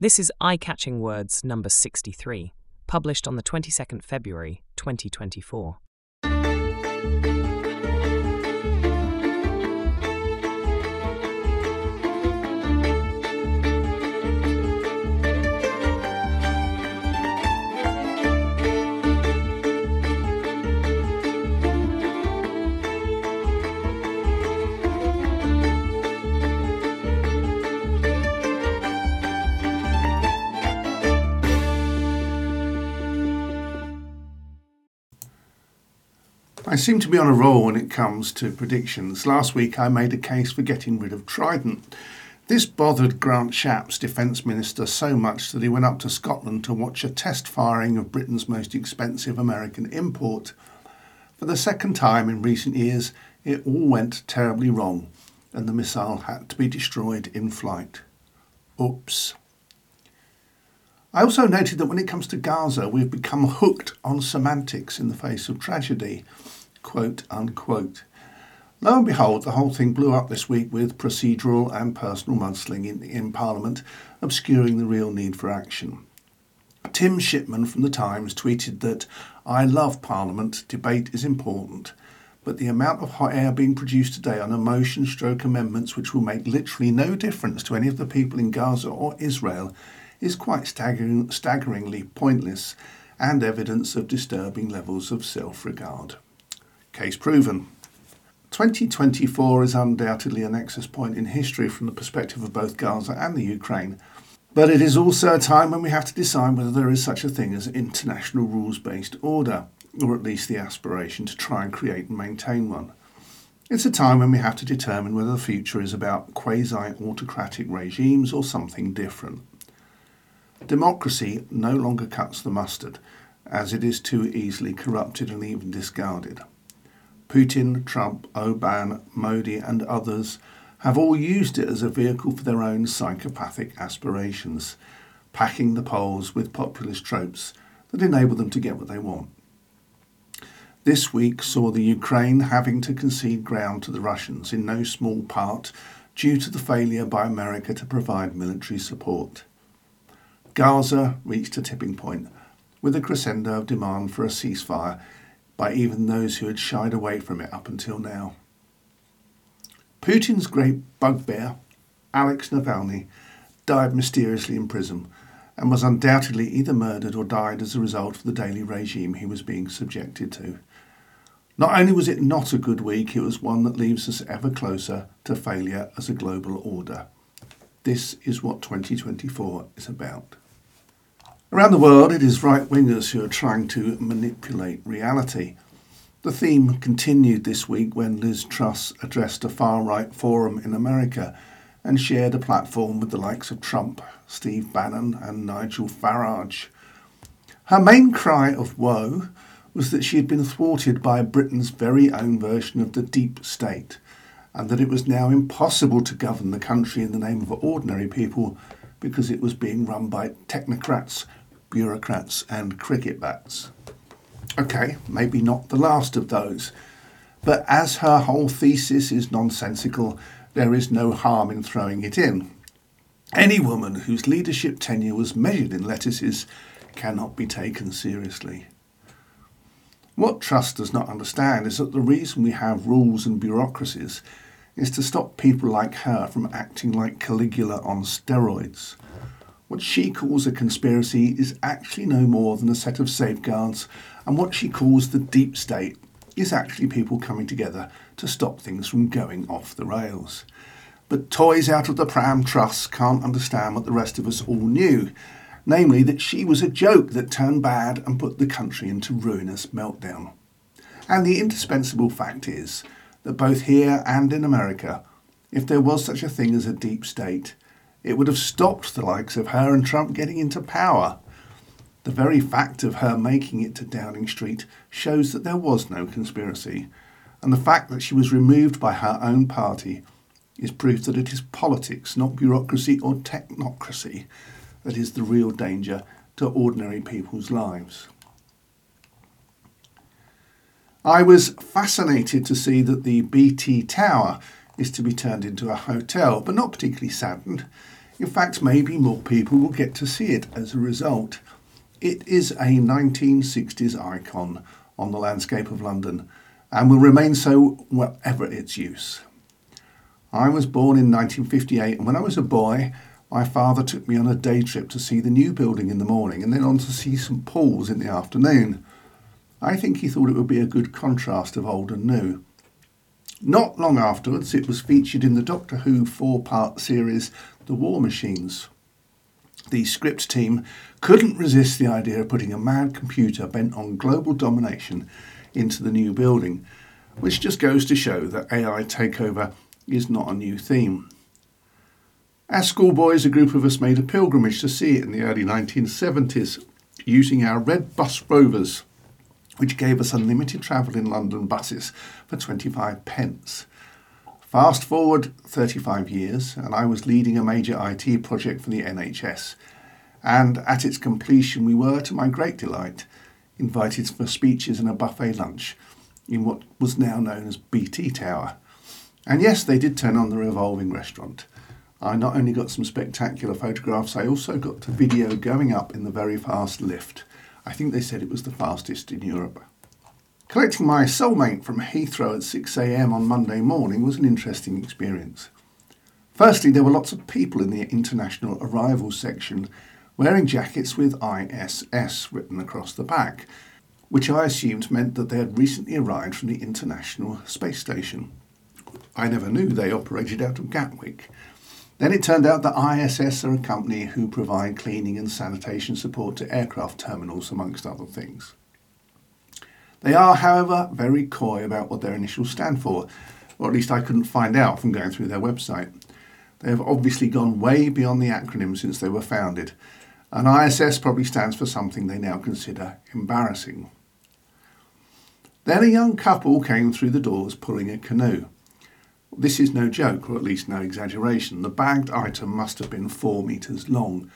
This is Eye Catching Words number 63, published on the 22nd February 2024. I seem to be on a roll when it comes to predictions. Last week I made a case for getting rid of Trident. This bothered Grant Shapps, Defence Minister, so much that he went up to Scotland to watch a test firing of Britain's most expensive American import. For the second time in recent years, it all went terribly wrong, and the missile had to be destroyed in flight. Oops. I also noted that when it comes to Gaza, we've become hooked on semantics in the face of tragedy quote unquote. Lo and behold, the whole thing blew up this week with procedural and personal mudslinging in Parliament, obscuring the real need for action. Tim Shipman from The Times tweeted that I love Parliament, debate is important, but the amount of hot air being produced today on a motion stroke amendments which will make literally no difference to any of the people in Gaza or Israel is quite staggering, staggeringly pointless and evidence of disturbing levels of self regard. Case proven. 2024 is undoubtedly a nexus point in history from the perspective of both Gaza and the Ukraine. But it is also a time when we have to decide whether there is such a thing as international rules based order, or at least the aspiration to try and create and maintain one. It's a time when we have to determine whether the future is about quasi autocratic regimes or something different. Democracy no longer cuts the mustard, as it is too easily corrupted and even discarded. Putin, Trump, Orbán, Modi, and others have all used it as a vehicle for their own psychopathic aspirations, packing the polls with populist tropes that enable them to get what they want. This week saw the Ukraine having to concede ground to the Russians, in no small part due to the failure by America to provide military support. Gaza reached a tipping point, with a crescendo of demand for a ceasefire by even those who had shied away from it up until now. Putin's great bugbear, Alex Navalny, died mysteriously in prison and was undoubtedly either murdered or died as a result of the daily regime he was being subjected to. Not only was it not a good week, it was one that leaves us ever closer to failure as a global order. This is what 2024 is about. Around the world, it is right wingers who are trying to manipulate reality. The theme continued this week when Liz Truss addressed a far right forum in America and shared a platform with the likes of Trump, Steve Bannon, and Nigel Farage. Her main cry of woe was that she had been thwarted by Britain's very own version of the deep state, and that it was now impossible to govern the country in the name of ordinary people because it was being run by technocrats bureaucrats, and cricket bats. Okay, maybe not the last of those, but as her whole thesis is nonsensical, there is no harm in throwing it in. Any woman whose leadership tenure was measured in lettuces cannot be taken seriously. What Truss does not understand is that the reason we have rules and bureaucracies is to stop people like her from acting like Caligula on steroids. What she calls a conspiracy is actually no more than a set of safeguards, and what she calls the deep state is actually people coming together to stop things from going off the rails. But toys out of the pram Truss can't understand what the rest of us all knew, namely that she was a joke that turned bad and put the country into ruinous meltdown. And the indispensable fact is that both here and in America, if there was such a thing as a deep state, it would have stopped the likes of her and Trump getting into power. The very fact of her making it to Downing Street shows that there was no conspiracy, and the fact that she was removed by her own party is proof that it is politics, not bureaucracy or technocracy, that is the real danger to ordinary people's lives. I was fascinated to see that the BT Tower is to be turned into a hotel, but not particularly saddened. In fact, maybe more people will get to see it as a result. It is a 1960s icon on the landscape of London and will remain so whatever its use. I was born in 1958 and when I was a boy, my father took me on a day trip to see the new building in the morning and then on to see St Paul's in the afternoon. I think he thought it would be a good contrast of old and new. Not long afterwards, it was featured in the Doctor Who four part series The War Machines. The script team couldn't resist the idea of putting a mad computer bent on global domination into the new building, which just goes to show that AI takeover is not a new theme. As schoolboys, a group of us made a pilgrimage to see it in the early 1970s using our red bus rovers, which gave us unlimited travel in London buses for 25 pence. Fast forward 35 years, and I was leading a major IT project for the NHS. And at its completion, we were, to my great delight, invited for speeches and a buffet lunch in what was now known as BT Tower. And yes, they did turn on the revolving restaurant. I not only got some spectacular photographs, I also got the video going up in the very fast lift. I think they said it was the fastest in Europe. Collecting my soulmate from Heathrow at 6am on Monday morning was an interesting experience. Firstly, there were lots of people in the international arrivals section wearing jackets with ISS written across the back, which I assumed meant that they had recently arrived from the International Space Station. I never knew they operated out of Gatwick. Then it turned out that ISS are a company who provide cleaning and sanitation support to aircraft terminals, amongst other things. They are, however, very coy about what their initials stand for, or at least I couldn't find out from going through their website. They have obviously gone way beyond the acronym since they were founded, and ISS probably stands for something they now consider embarrassing. Then a young couple came through the doors pulling a canoe. This is no joke, or at least no exaggeration. The bagged item must have been four metres long.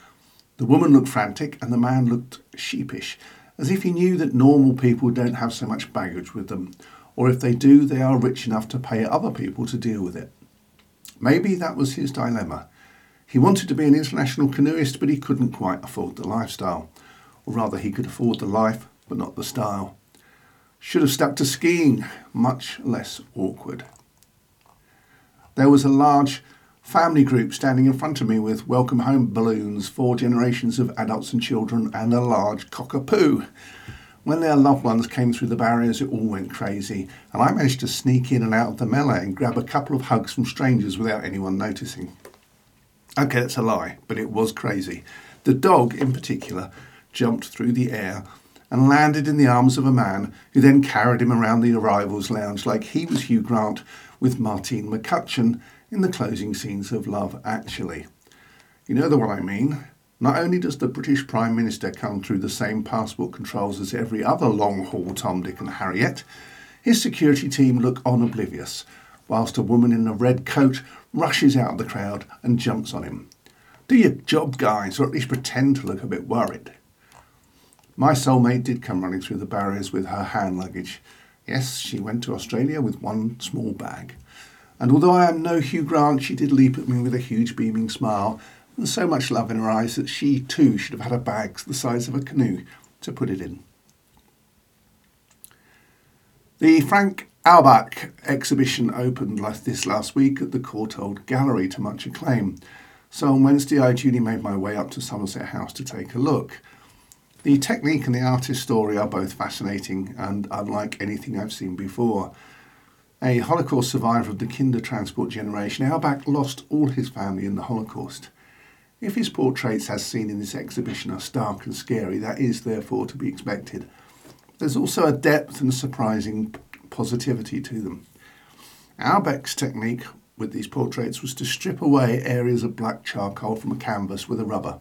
The woman looked frantic, and the man looked sheepish, as if he knew that normal people don't have so much baggage with them, or if they do, they are rich enough to pay other people to deal with it. Maybe that was his dilemma. He wanted to be an international canoeist, but he couldn't quite afford the lifestyle. Or rather, he could afford the life, but not the style. Should have stuck to skiing, much less awkward. There was a large family group standing in front of me with welcome home balloons, four generations of adults and children, and a large cockapoo. When their loved ones came through the barriers, it all went crazy, and I managed to sneak in and out of the melee and grab a couple of hugs from strangers without anyone noticing. Okay, that's a lie, but it was crazy. The dog, in particular, jumped through the air and landed in the arms of a man who then carried him around the arrivals lounge like he was Hugh Grant with Martine McCutcheon in the closing scenes of Love Actually. You know the one I mean. Not only does the British Prime Minister come through the same passport controls as every other long haul Tom, Dick, and Harriet, his security team look on oblivious, whilst a woman in a red coat rushes out of the crowd and jumps on him. Do your job, guys, or at least pretend to look a bit worried. My soulmate did come running through the barriers with her hand luggage, Yes, she went to Australia with one small bag. And although I am no Hugh Grant, she did leap at me with a huge beaming smile and so much love in her eyes that she too should have had a bag the size of a canoe to put it in. The Frank Auerbach exhibition opened this last week at the Courtauld Gallery to much acclaim. So on Wednesday, I duly made my way up to Somerset House to take a look. The technique and the artist's story are both fascinating and unlike anything I've seen before. A Holocaust survivor of the Kindertransport generation, Auerbach lost all his family in the Holocaust. If his portraits, as seen in this exhibition, are stark and scary, that is therefore to be expected. There's also a depth and surprising positivity to them. Auerbach's technique with these portraits was to strip away areas of black charcoal from a canvas with a rubber.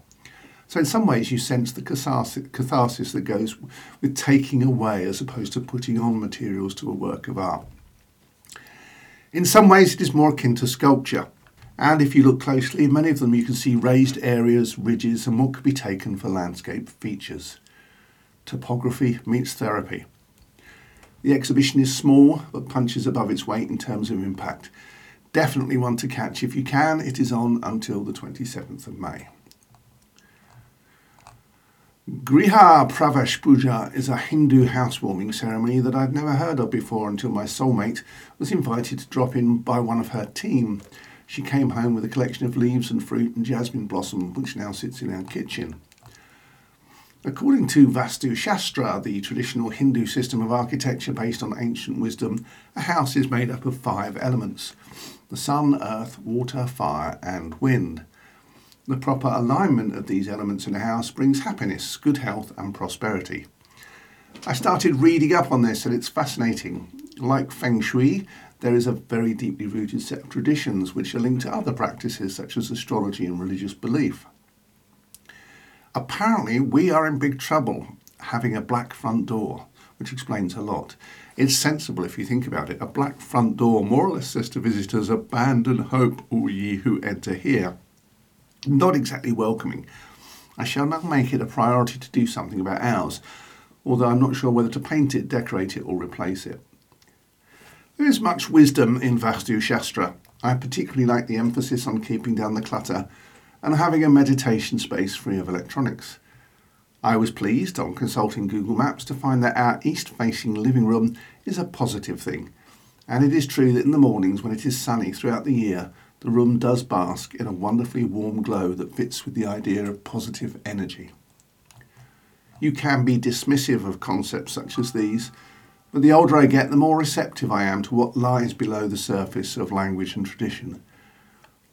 So, in some ways, you sense the catharsis that goes with taking away as opposed to putting on materials to a work of art. In some ways, it is more akin to sculpture. And if you look closely, many of them you can see raised areas, ridges, and what could be taken for landscape features. Topography meets therapy. The exhibition is small but punches above its weight in terms of impact. Definitely one to catch if you can. It is on until the 27th of May. Griha Pravesh Puja is a Hindu housewarming ceremony that I'd never heard of before until my soulmate was invited to drop in by one of her team. She came home with a collection of leaves and fruit and jasmine blossom, which now sits in our kitchen. According to Vastu Shastra, the traditional Hindu system of architecture based on ancient wisdom, a house is made up of five elements the sun, earth, water, fire, and wind. The proper alignment of these elements in a house brings happiness, good health, and prosperity. I started reading up on this and it's fascinating. Like Feng Shui, there is a very deeply rooted set of traditions which are linked to other practices such as astrology and religious belief. Apparently, we are in big trouble having a black front door, which explains a lot. It's sensible if you think about it. A black front door more or less says to visitors, Abandon hope, all ye who enter here. Not exactly welcoming. I shall now make it a priority to do something about ours, although I'm not sure whether to paint it, decorate it, or replace it. There is much wisdom in Vastu Shastra. I particularly like the emphasis on keeping down the clutter and having a meditation space free of electronics. I was pleased on consulting Google Maps to find that our east facing living room is a positive thing. And it is true that in the mornings when it is sunny throughout the year, the room does bask in a wonderfully warm glow that fits with the idea of positive energy. You can be dismissive of concepts such as these but the older I get, the more receptive I am to what lies below the surface of language and tradition.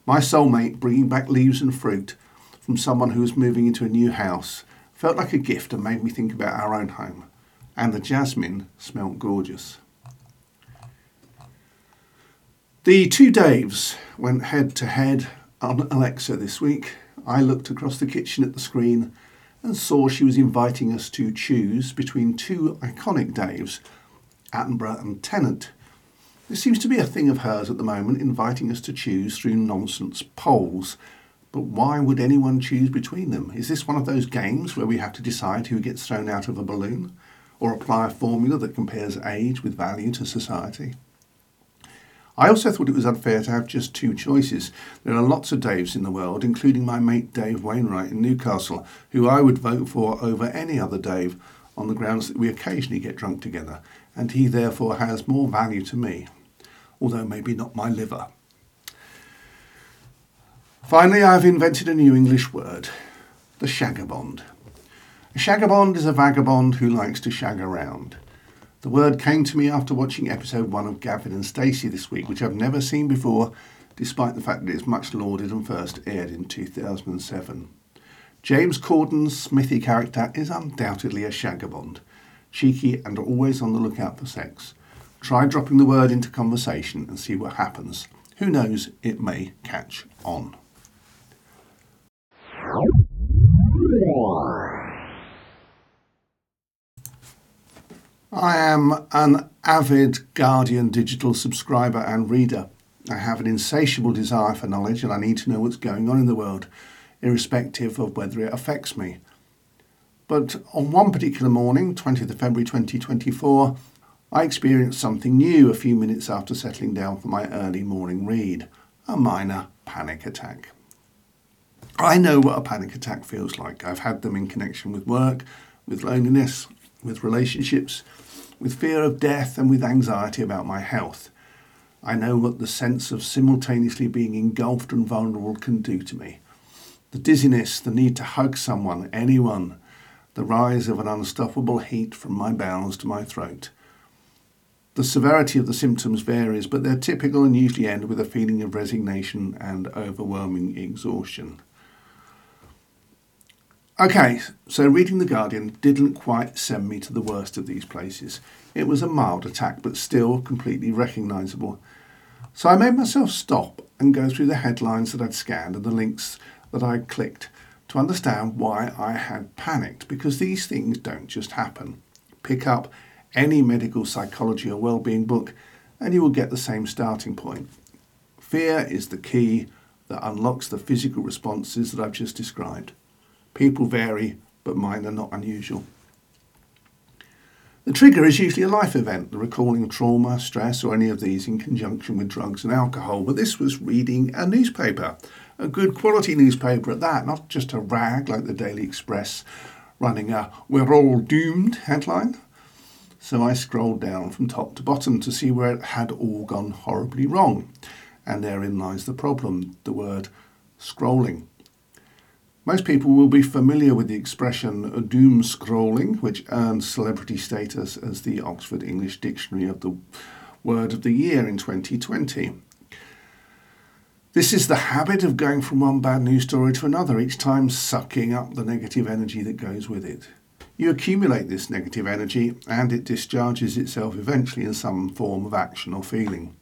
My soulmate bringing back leaves and fruit from someone who was moving into a new house felt like a gift and made me think about our own home. And the jasmine smelt gorgeous. The two Daves went head to head on Alexa this week. I looked across the kitchen at the screen and saw she was inviting us to choose between two iconic Daves Attenborough and Tennant. This seems to be a thing of hers at the moment, inviting us to choose through nonsense polls. But why would anyone choose between them? Is this one of those games where we have to decide who gets thrown out of a balloon? Or apply a formula that compares age with value to society? I also thought it was unfair to have just two choices. There are lots of Daves in the world, including my mate Dave Wainwright in Newcastle, who I would vote for over any other Dave on the grounds that we occasionally get drunk together and he therefore has more value to me, although maybe not my liver. Finally, I've invented a new English word the shagabond. A shagabond is a vagabond who likes to shag around. The word came to me after watching episode one of Gavin and Stacey this week, which I've never seen before, despite the fact that it's much lauded and first aired in 2007. James Corden's Smithy character is undoubtedly a shagabond cheeky, and always on the lookout for sex. Try dropping the word into conversation and see what happens. Who knows, it may catch on. I am an avid Guardian digital subscriber and reader. I have an insatiable desire for knowledge and I need to know what's going on in the world, irrespective of whether it affects me. But on one particular morning, 20th of February 2024, I experienced something new a few minutes after settling down for my early morning read a minor panic attack. I know what a panic attack feels like. I've had them in connection with work, with loneliness, with relationships, with fear of death, and with anxiety about my health. I know what the sense of simultaneously being engulfed and vulnerable can do to me. The dizziness, the need to hug someone, anyone, the rise of an unstoppable heat from my bowels to my throat. The severity of the symptoms varies, but they're typical and usually end with a feeling of resignation and overwhelming exhaustion. Okay, so reading The Guardian didn't quite send me to the worst of these places. It was a mild attack, but still completely recognisable. So I made myself stop and go through the headlines that I'd scanned and the links that I'd clicked to understand why I had panicked because these things don't just happen. Pick up any medical psychology or well-being book and you will get the same starting point. Fear is the key that unlocks the physical responses that I've just described. People vary, but mine are not unusual. The trigger is usually a life event, recalling trauma, stress, or any of these in conjunction with drugs and alcohol. But this was reading a newspaper, a good quality newspaper at that, not just a rag like the Daily Express running a We're All Doomed headline. So I scrolled down from top to bottom to see where it had all gone horribly wrong. And therein lies the problem the word scrolling. Most people will be familiar with the expression doom scrolling, which earned celebrity status as the Oxford English Dictionary of the Word of the Year in 2020. This is the habit of going from one bad news story to another, each time sucking up the negative energy that goes with it. You accumulate this negative energy and it discharges itself eventually in some form of action or feeling.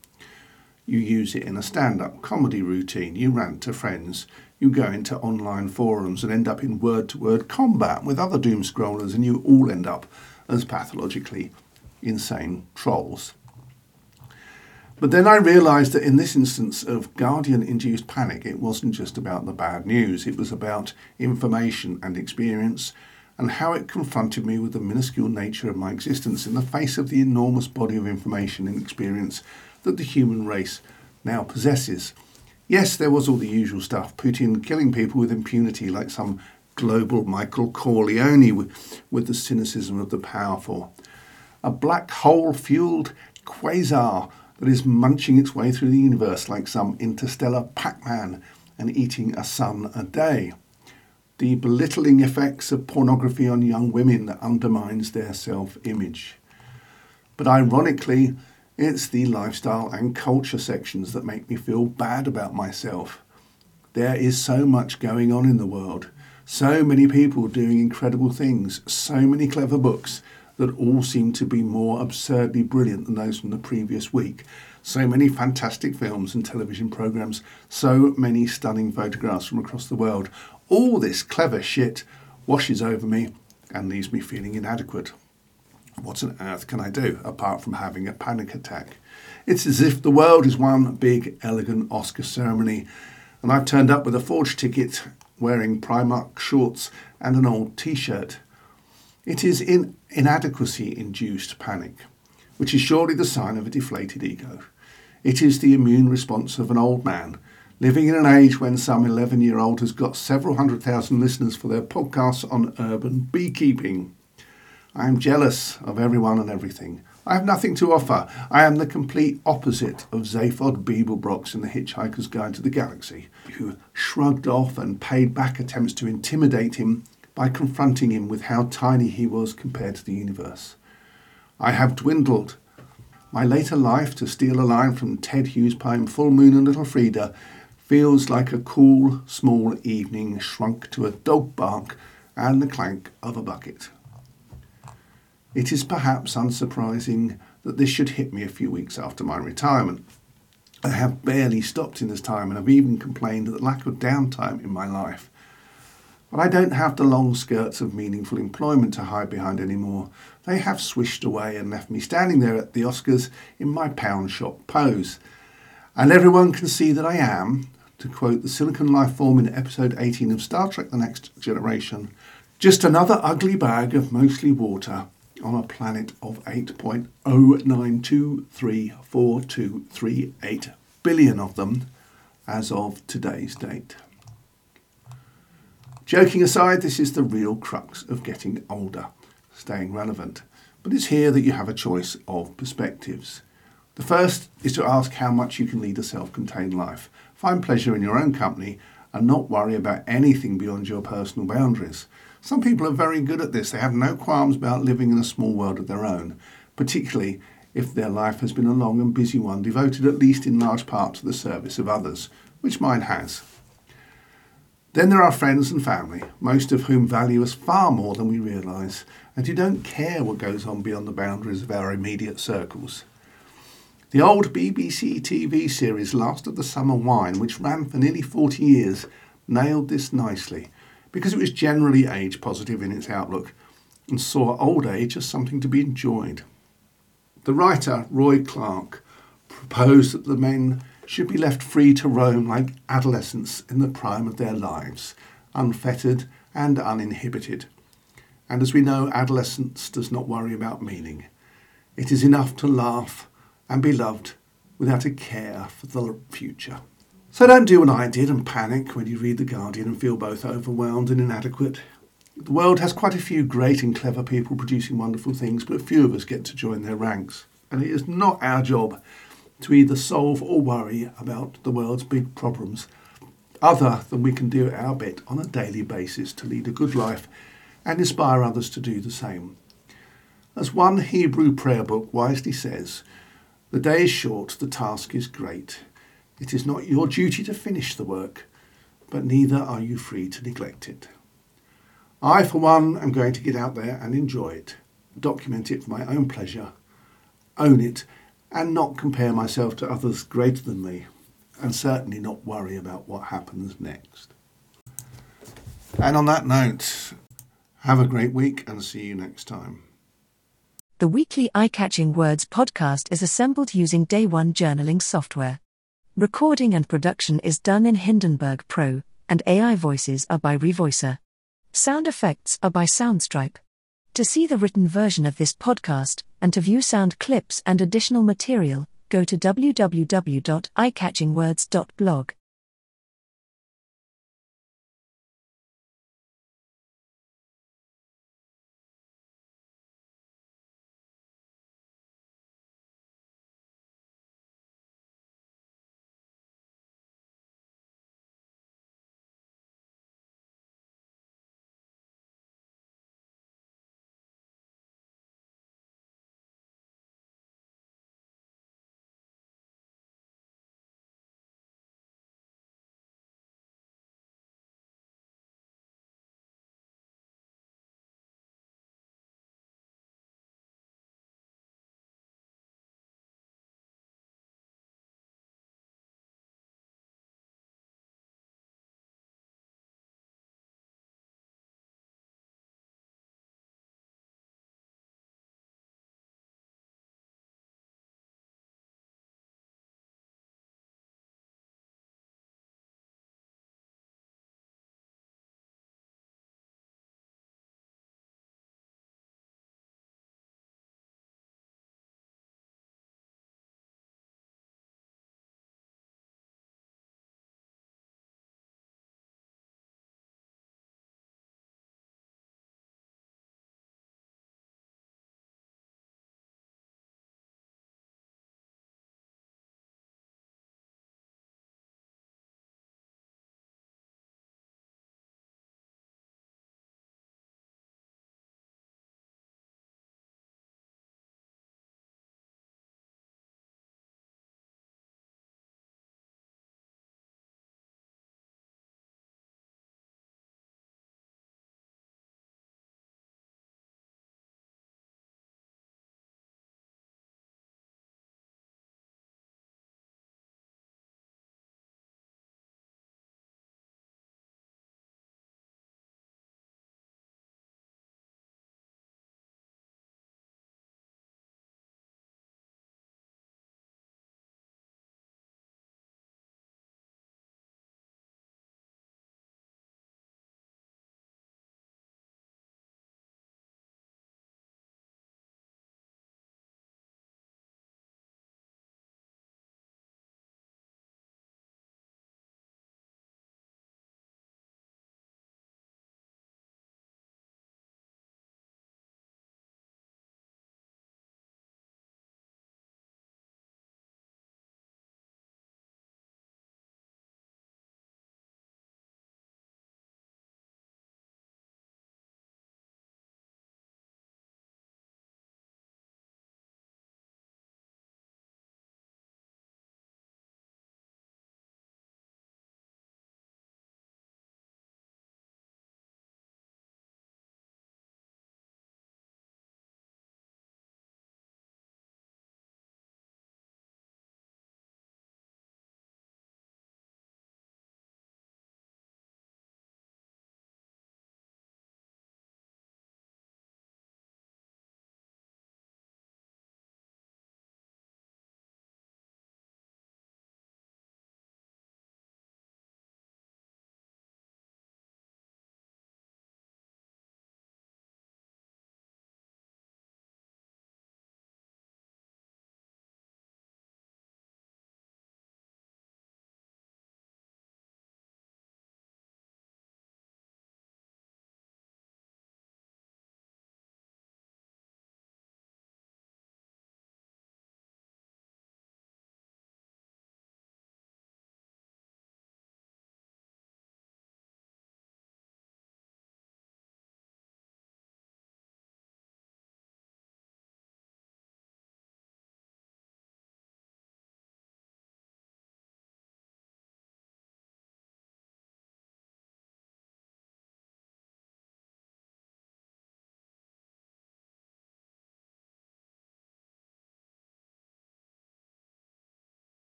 You use it in a stand up comedy routine, you rant to friends, you go into online forums and end up in word to word combat with other doom scrollers, and you all end up as pathologically insane trolls. But then I realised that in this instance of Guardian induced panic, it wasn't just about the bad news, it was about information and experience and how it confronted me with the minuscule nature of my existence in the face of the enormous body of information and experience that the human race now possesses. Yes, there was all the usual stuff Putin killing people with impunity like some global Michael Corleone with, the cynicism of the powerful. A black hole fueled quasar that is munching its way through the universe like some interstellar Pac Man and eating a sun a day. The belittling effects of pornography on young women that undermines their self image. But ironically, it's the lifestyle and culture sections that make me feel bad about myself. There is so much going on in the world, so many people doing incredible things, so many clever books that all seem to be more absurdly brilliant than those from the previous week. So many fantastic films and television programs, so many stunning photographs from across the world. All this clever shit washes over me and leaves me feeling inadequate. What on earth can I do apart from having a panic attack? It's as if the world is one big, elegant Oscar ceremony, and I've turned up with a forged ticket, wearing Primark shorts and an old t shirt. It is in inadequacy induced panic, which is surely the sign of a deflated ego. It is the immune response of an old man living in an age when some 11 year old has got several hundred thousand listeners for their podcasts on urban beekeeping. I am jealous of everyone and everything. I have nothing to offer. I am the complete opposite of Zaphod Beeblebrox in The Hitchhiker's Guide to the Galaxy, who shrugged off and paid back attempts to intimidate him by confronting him with how tiny he was compared to the universe. I have dwindled. My later life, to steal a line from Ted Hughes' poem Full Moon and Little Frida, feels like a cool, small evening shrunk to a dog bark and the clank of a bucket. It is perhaps unsurprising that this should hit me a few weeks after my retirement. I have barely stopped in this time and I've even complained of the lack of downtime in my life. But I don't have the long skirts of meaningful employment to hide behind anymore. They have swished away and left me standing there at the Oscars in my pound shop pose. And everyone can see that I am, to quote the Silicon Life form in episode 18 of Star Trek The Next Generation, just another ugly bag of mostly water on a planet of 8.09234238 billion of them as of today's date. Joking aside, this is the real crux of getting older, staying relevant. But it's here that you have a choice of perspectives. The first is to ask how much you can lead a self contained life, find pleasure in your own company, and not worry about anything beyond your personal boundaries. Some people are very good at this. They have no qualms about living in a small world of their own, particularly if their life has been a long and busy one, devoted at least in large part to the service of others, which mine has. Then there are friends and family, most of whom value us far more than we realise, and who don't care what goes on beyond the boundaries of our immediate circles. The old BBC TV series Last of the Summer Wine, which ran for nearly 40 years, nailed this nicely because it was generally age positive in its outlook and saw old age as something to be enjoyed. The writer, Roy Clarke, proposed that the men should be left free to roam like adolescents in the prime of their lives, unfettered and uninhibited. And as we know, adolescence does not worry about meaning. It is enough to laugh and be loved without a care for the future. So don't do what I did and panic when you read The Guardian and feel both overwhelmed and inadequate. The world has quite a few great and clever people producing wonderful things, but few of us get to join their ranks. And it is not our job to either solve or worry about the world's big problems, other than we can do our bit on a daily basis to lead a good life and inspire others to do the same. As one Hebrew prayer book wisely says, the day is short, the task is great. It is not your duty to finish the work, but neither are you free to neglect it. I, for one, am going to get out there and enjoy it, document it for my own pleasure, own it, and not compare myself to others greater than me, and certainly not worry about what happens next. And on that note, have a great week and see you next time. The weekly eye catching words podcast is assembled using Day One journaling software. Recording and production is done in Hindenburg Pro, and AI voices are by Revoicer. Sound effects are by Soundstripe. To see the written version of this podcast and to view sound clips and additional material, go to www.eyecatchingwords.blog.